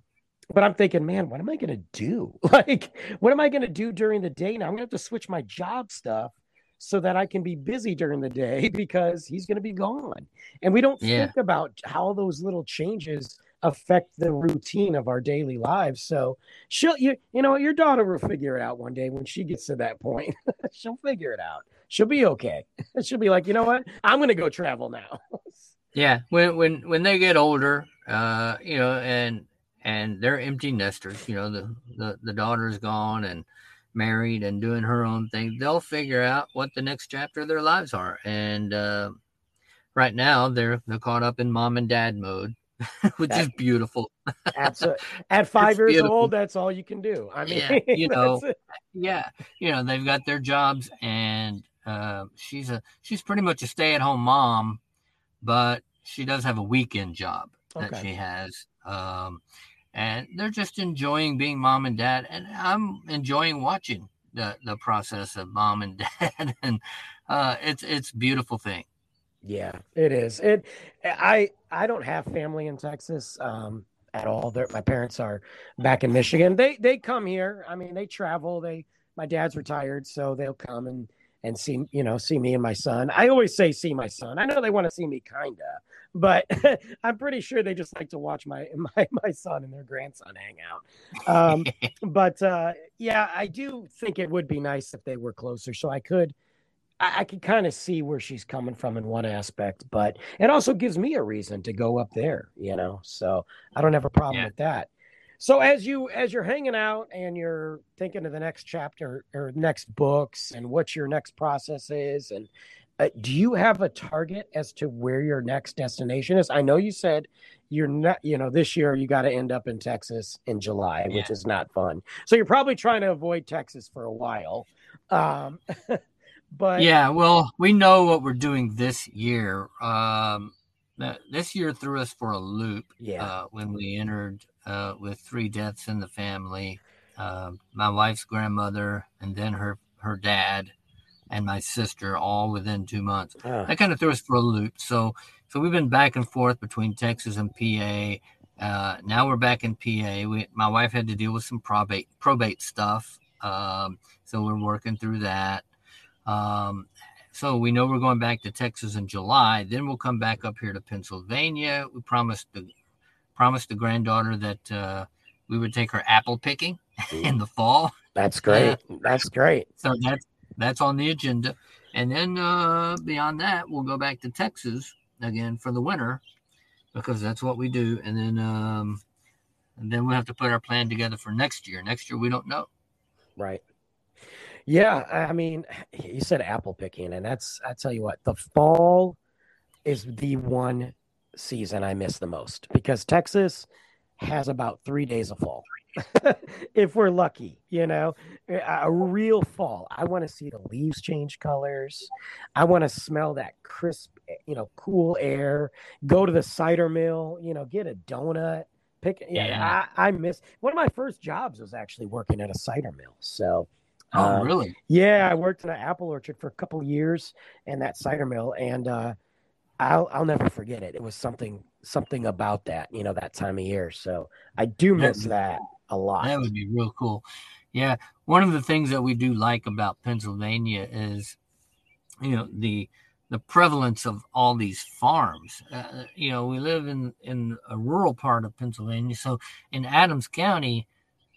but I'm thinking, man, what am I going to do? Like, what am I going to do during the day now? I'm going to have to switch my job stuff so that I can be busy during the day because he's going to be gone. And we don't Yeah. think about how those little changes affect the routine of our daily lives. So she'll, you, you know, your daughter will figure it out one day when she gets to that point. she'll figure it out. She'll be okay. She'll be like, you know what? I'm going to go travel now. Yeah, when when when they get older, uh, you know, and and they're empty nesters, you know, the the the daughter's gone and married and doing her own thing. They'll figure out what the next chapter of their lives are, and uh, right now they're they're caught up in mom and dad mode, which is beautiful. Absolutely. At five It's years beautiful. old, that's all you can do. I mean, Yeah, you know. it. Yeah, you know, they've got their jobs, and uh, she's a she's pretty much a stay at home mom, but she does have a weekend job. that Okay. she has. Um, and they're just enjoying being mom and dad, and I'm enjoying watching the the process of mom and dad, and uh, it's it's beautiful thing. Yeah, it is. It. I I don't have family in Texas um, at all. They're, my parents are back in Michigan. They they come here. I mean, they travel. They my dad's retired, so they'll come and and see you know see me and my son. I always say see my son. I know they want to see me kinda, but I'm pretty sure they just like to watch my my my son and their grandson hang out. Um, but uh, yeah, I do think it would be nice if they were closer, so I could. I, I could kind of see where she's coming from in one aspect, but it also gives me a reason to go up there, you know. So I don't have a problem Yeah. with that. So as you as you're hanging out and you're thinking of the next chapter or next books and what your next process is, and uh, do you have a target as to where your next destination is? I know you said you're not, you know, this year you got to end up in Texas in July, which is not fun. So you're probably trying to avoid Texas for a while. Um, but yeah, well, we know what we're doing this year. Um, this year threw us for a loop. Yeah. uh, when we entered uh, with three deaths in the family um my wife's grandmother and then her her dad and my sister all within two months Ah, that kind of threw us for a loop so so we've been back and forth between texas and pa uh, now we're back in pa we, my wife had to deal with some probate probate stuff um, so we're working through that um, so we know we're going back to Texas in July. Then we'll come back up here to Pennsylvania. We promised the promised the granddaughter that uh, we would take her apple picking in the fall. that's great. That's great. So that's that's on the agenda. And then uh, beyond that, we'll go back to Texas again for the winter because that's what we do. And then um, and then we'll have to put our plan together for next year. Next year we don't know. Right. Yeah, I mean, you said apple picking, and that's I tell you what, the fall is the one season I miss the most because Texas, has about three days of fall. if we're lucky, you know, a real fall. I want to see the leaves change colors. I want to smell that crisp, you know, cool air. Go to the cider mill, you know, get a donut. Pick, yeah, Yeah. I, I miss one of my first jobs was actually working at a cider mill. So, Oh, uh, really? yeah, I worked in an apple orchard for a couple of years and that cider mill, and uh, I'll I'll never forget it. It was something something about that, you know, that time of year. So I do miss would- that a lot. That would be real cool. Yeah, one of the things that we do like about Pennsylvania is, you know, the the prevalence of all these farms. Uh, you know, we live in in a rural part of Pennsylvania, so in Adams County,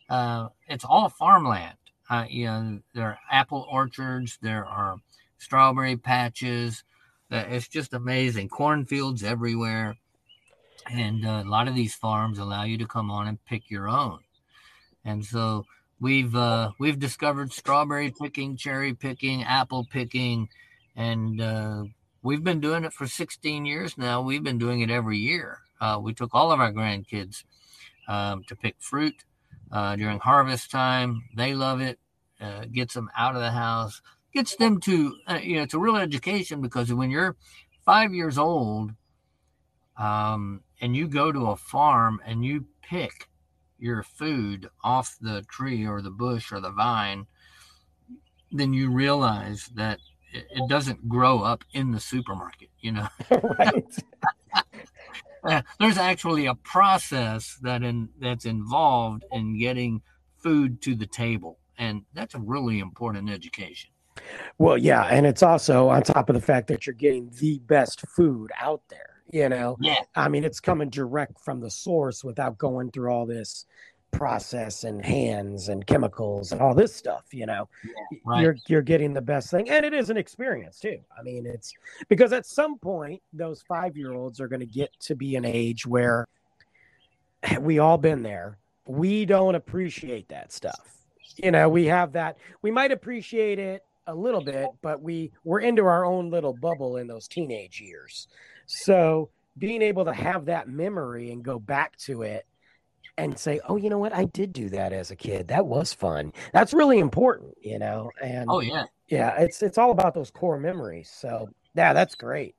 uh, it's all farmland. Uh, you know, there are apple orchards, there are strawberry patches. It's just amazing. Cornfields everywhere, and uh, a lot of these farms allow you to come on and pick your own. And so we've uh, we've discovered strawberry picking, cherry picking, apple picking, and uh, we've been doing it for 16 years now. We've been doing it every year. Uh, we took all of our grandkids um, to pick fruit uh, during harvest time. They love it. Uh, gets them out of the house. Gets them to uh, you know it's a real education because when you're five years old um, and you go to a farm and you pick your food off the tree or the bush or the vine, then you realize that it, it doesn't grow up in the supermarket. You know, right. Uh, there's actually a process that in that's involved in getting food to the table, and that's a really important education. Well, yeah, and it's also on top of the fact that you're getting the best food out there. You know, Yeah, I mean, it's coming direct from the source without going through all this process and hands and chemicals and all this stuff. You know, right. you're you're getting the best thing, and it is an experience too. I mean, it's because at some point those five year olds are going to get to be an age where we all been there. We don't appreciate that stuff. You know, we have that. We might appreciate it a little bit, but we we're into our own little bubble in those teenage years. So being able to have that memory and go back to it and say, "Oh, you know what? I did do that as a kid. That was fun." That's really important, you know. And Oh yeah, yeah, it's it's all about those core memories. So yeah, that's great.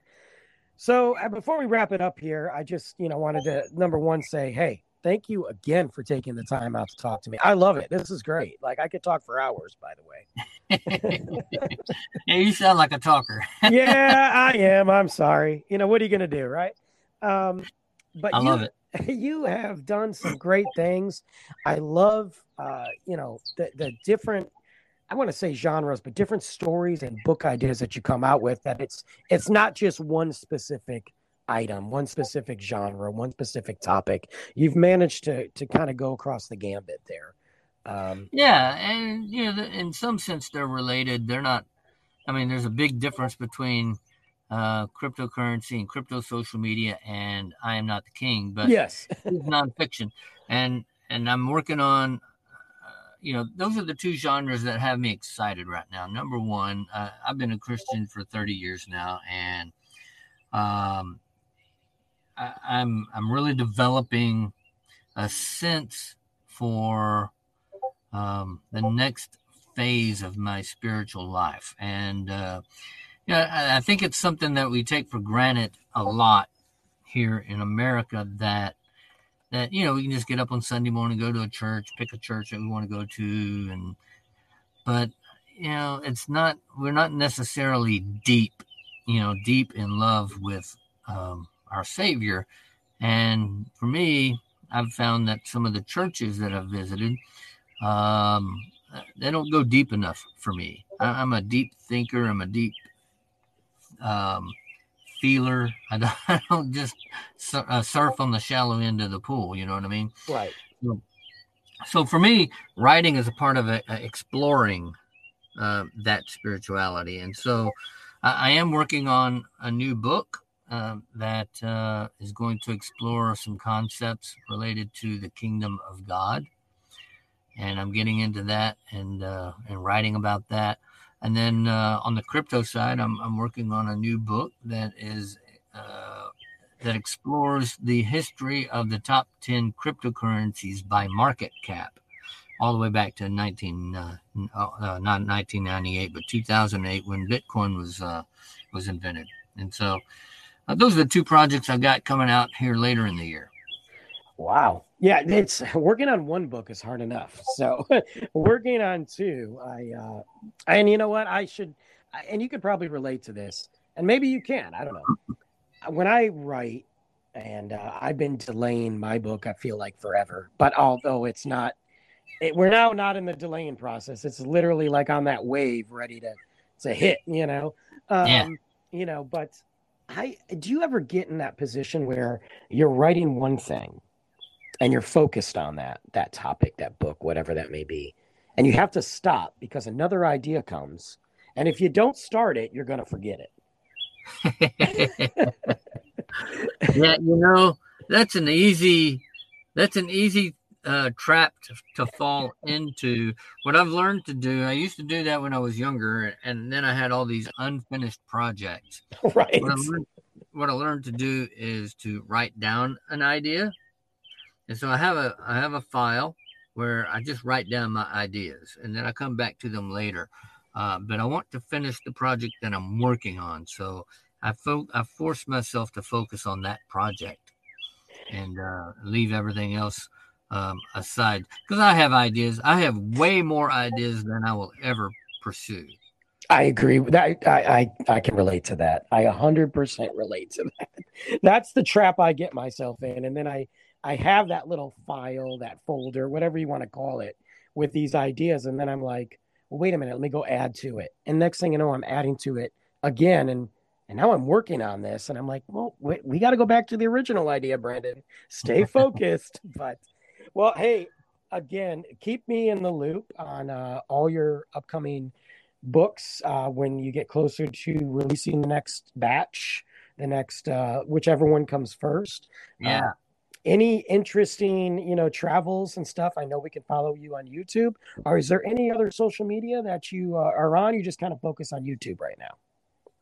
So uh, before we wrap it up here, I just you know wanted to number one say, hey, thank you again for taking the time out to talk to me. I love it. This is great. Like I could talk for hours, by the way. yeah. You sound like a talker. yeah, I am. I'm sorry. You know what are you gonna do, right? Um, but I you, love it. you have done some great things. I love, uh, you know, the, the different, I want to say genres, but different stories and book ideas that you come out with. That it's it's not just one specific item, one specific genre, one specific topic. You've managed to to kind of go across the gambit there. Um, Yeah, and you know, in some sense, they're related. They're not. I mean, there's a big difference between uh, cryptocurrency and crypto social media and I am not the king, but yes. nonfiction, and and I'm working on. Uh, you know, those are the two genres that have me excited right now. Number one, uh, I've been a Christian for 30 years now, and um, I, I'm I'm really developing a sense for um, the next phase of my spiritual life, and uh, yeah, I, I think it's something that we take for granted a lot here in America. That that you know we can just get up on Sunday morning, go to a church, pick a church that we want to go to, and but you know it's not we're not necessarily deep, you know, deep in love with um, our Savior. And for me, I've found that some of the churches that I've visited, um, they don't go deep enough for me. I, I'm a deep thinker. I'm a deep um, feeler. I don't, I don't just sur- uh, surf on the shallow end of the pool. You know what I mean? Right. So for me, writing is a part of a, a exploring uh, that spirituality, and so I, I am working on a new book uh, that uh, is going to explore some concepts related to the kingdom of God, and I'm getting into that and uh, and writing about that. And then uh, on the crypto side, I'm I'm working on a new book that is uh, that explores the history of the top 10 cryptocurrencies by market cap, all the way back to 19, uh, uh, not 1998, but 2008 when Bitcoin was uh, was invented. And so uh, those are the two projects I've got coming out here later in the year. Wow. Yeah, it's working on one book is hard enough. So working on two, I uh and you know what? I should and you could probably relate to this. And maybe you can. I don't know. When I write and uh, I've been delaying my book, I feel like forever. But although it's not it, we're now not in the delaying process. It's literally like on that wave ready to to hit, you know. Um Yeah. you know, but I do you ever get in that position where you're writing one thing and you're focused on that that topic, that book, whatever that may be, and you have to stop because another idea comes, and if you don't start it, you're going to forget it. yeah, you know, that's an easy that's an easy uh, trap to, to fall into. What I've learned to do, I used to do that when I was younger, and then I had all these unfinished projects. right. What I learned, what I learned to do is to write down an idea, and so I have a I have a file where I just write down my ideas, and then I come back to them later. Uh, but I want to finish the project that I'm working on, so I fo- I force myself to focus on that project and uh, leave everything else um, aside because I have ideas. I have way more ideas than I will ever pursue. I agree with that. I, I I can relate to that. I 100% relate to that. That's the trap I get myself in, and then I I have that little file, that folder, whatever you want to call it, with these ideas, and then I'm like, well, wait a minute, let me go add to it. And next thing you know, I'm adding to it again, and and now I'm working on this, and I'm like, well, wait, we got to go back to the original idea, Brandon. Stay focused, but well, hey, again, keep me in the loop on uh, all your upcoming books uh, when you get closer to releasing the next batch, the next uh, whichever one comes first. Yeah. Uh, any interesting, you know, travels and stuff? I know we can follow you on YouTube. Or is there any other social media that you uh, are on? You just kind of focus on YouTube right now.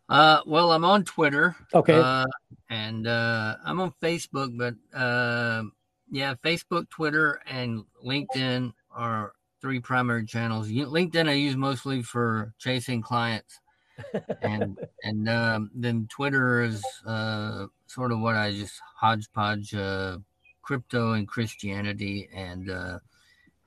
Uh, well, I'm on Twitter. Okay. Uh, and uh, I'm on Facebook, but uh, yeah, Facebook, Twitter, and LinkedIn are three primary channels. LinkedIn I use mostly for chasing clients, and and um, then Twitter is uh, sort of what I just hodgepodge uh, crypto and Christianity and uh,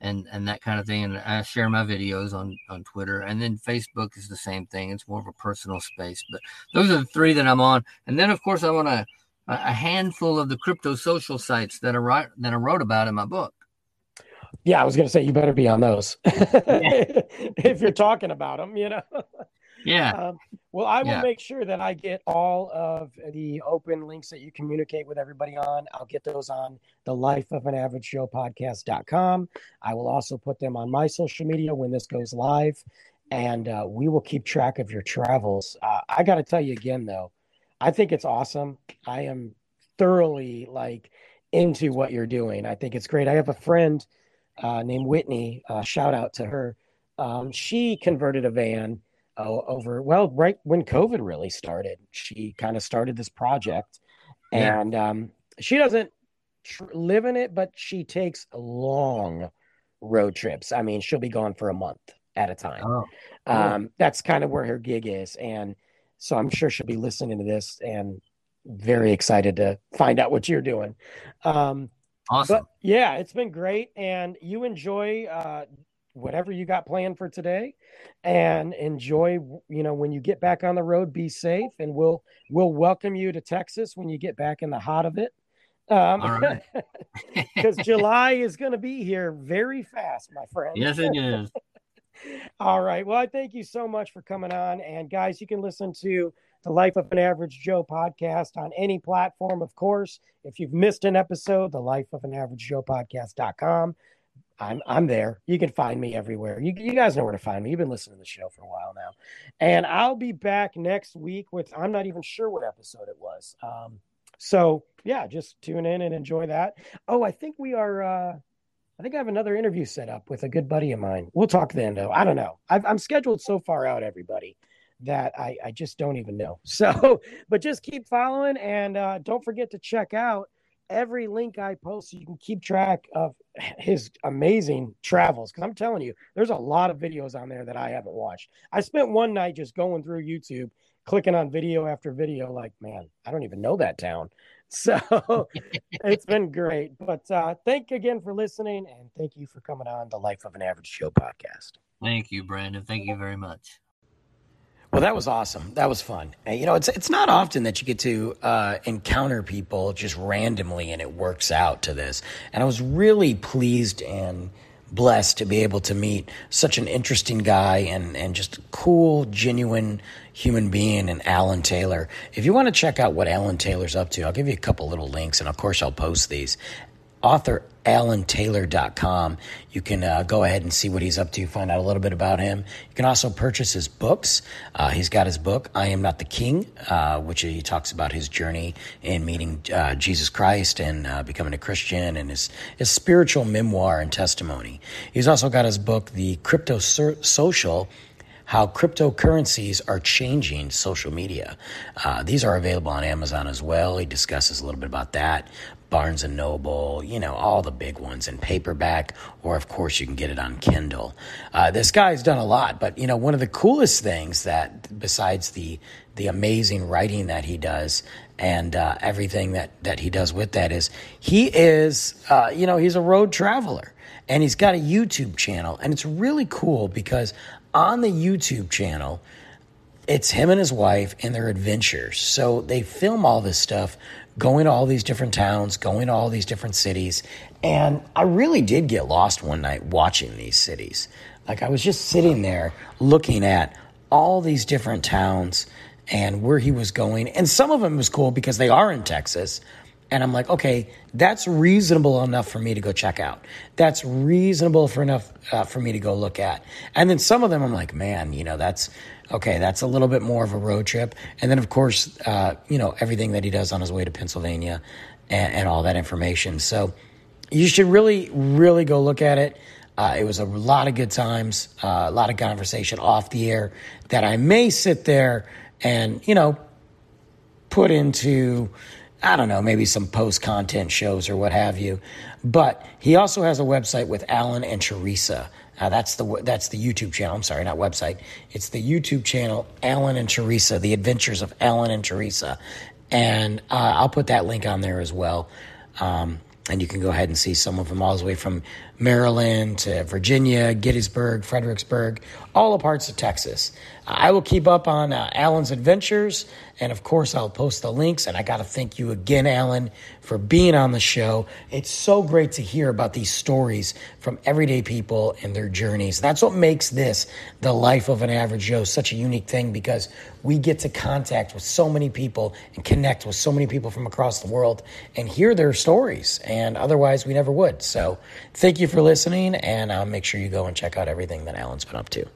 and and that kind of thing. And I share my videos on on Twitter, and then Facebook is the same thing. It's more of a personal space, but those are the three that I'm on. And then of course I want to a handful of the crypto social sites that I that I wrote about in my book. Yeah, I was going to say you better be on those if you're talking about them, you know. Yeah, Um, well, I will Yeah. make sure that I get all of the open links that you communicate with everybody on. I'll get those on the life of an average Joe podcast.com. I will also put them on my social media when this goes live, and uh, we will keep track of your travels. Uh, I got to tell you again, though, I think it's awesome. I am thoroughly like into what you're doing. I think it's great. I have a friend uh, named Whitney. Uh, shout out to her. Um, she converted a van uh, over well right when covid really started she kind of started this project Yeah. and um, she doesn't tr- live in it but she takes long road trips i mean she'll be gone for a month at a time oh, um, that's kind of where her gig is and so i'm sure she'll be listening to this and very excited to find out what you're doing um, awesome. but yeah, it's been great. And you enjoy uh, whatever you got planned for today and enjoy, you know, when you get back on the road, be safe and we'll, we'll welcome you to Texas when you get back in the hot of it. Um, All right. because July is going to be here very fast, my friend. yes, it is. All right. Well, I thank you so much for coming on. And guys, you can listen to the Life of an Average Joe podcast on any platform, of course. If you've missed an episode, the Life of an Average Joe podcast.com. I'm I'm there. You can find me everywhere. You you guys know where to find me. You've been listening to the show for a while now. And I'll be back next week with I'm not even sure what episode it was. Um so yeah, just tune in and enjoy that. Oh, I think we are uh I think I have another interview set up with a good buddy of mine. We'll talk then, though. I don't know. I've, I'm scheduled so far out, everybody. that I, I just don't even know. So, but just keep following and uh, don't forget to check out every link I post so you can keep track of his amazing travels. Because I'm telling you, there's a lot of videos on there that I haven't watched. I spent one night just going through YouTube, clicking on video after video, like, man, I don't even know that town. So it's been great. But uh, thank you again for listening and thank you for coming on the Life of an Average Joe podcast. Thank you, Brandon. Thank you very much. Well, that was awesome. That was fun. And, you know, it's it's not often that you get to uh, encounter people just randomly and it works out to this. And I was really pleased and blessed to be able to meet such an interesting guy and, and just cool, genuine human being and Allen Taylor. If you want to check out what Allen Taylor's up to, I'll give you a couple little links and of course I'll post these author allentaylor.com. You can uh, go ahead and see what he's up to, find out a little bit about him. You can also purchase his books. Uh, he's got his book, I Am Not the King, uh, which he talks about his journey in meeting uh, Jesus Christ and uh, becoming a Christian and his, his spiritual memoir and testimony. He's also got his book, The Crypto Social how cryptocurrencies are changing social media. Uh, these are available on Amazon as well. He discusses a little bit about that. Barnes and Noble, you know, all the big ones in paperback, or of course you can get it on Kindle. Uh, this guy's done a lot, but you know, one of the coolest things that besides the the amazing writing that he does and uh, everything that that he does with that is he is, uh, you know, he's a road traveler and he's got a YouTube channel, and it's really cool because on the YouTube channel it's him and his wife and their adventures. So they film all this stuff going to all these different towns, going to all these different cities. And I really did get lost one night watching these cities. Like I was just sitting there looking at all these different towns and where he was going. And some of them was cool because they are in Texas. And I'm like, okay, that's reasonable enough for me to go check out. That's reasonable for enough uh, for me to go look at. And then some of them, I'm like, man, you know, that's okay, that's a little bit more of a road trip. And then, of course, uh, you know, everything that he does on his way to Pennsylvania and, and all that information. So you should really, really go look at it. Uh, it was a lot of good times, uh, a lot of conversation off the air that I may sit there and, you know, put into, I don't know, maybe some post content shows or what have you. But he also has a website with Allen and Teresa. Uh, that's the that's the YouTube channel. I'm sorry, not website. It's the YouTube channel Allen and Teresa, The Adventures of Allen and Teresa, and uh, I'll put that link on there as well. Um, and you can go ahead and see some of them all the way from Maryland to Virginia, Gettysburg, Fredericksburg, all the parts of Texas. I will keep up on uh, Allen's adventures, and of course, I'll post the links. And I got to thank you again, Allen, for being on the show. It's so great to hear about these stories from everyday people and their journeys. That's what makes this, the life of an average Joe, such a unique thing because we get to contact with so many people and connect with so many people from across the world and hear their stories. And otherwise, we never would. So, thank you for listening, and make sure you go and check out everything that Allen's been up to.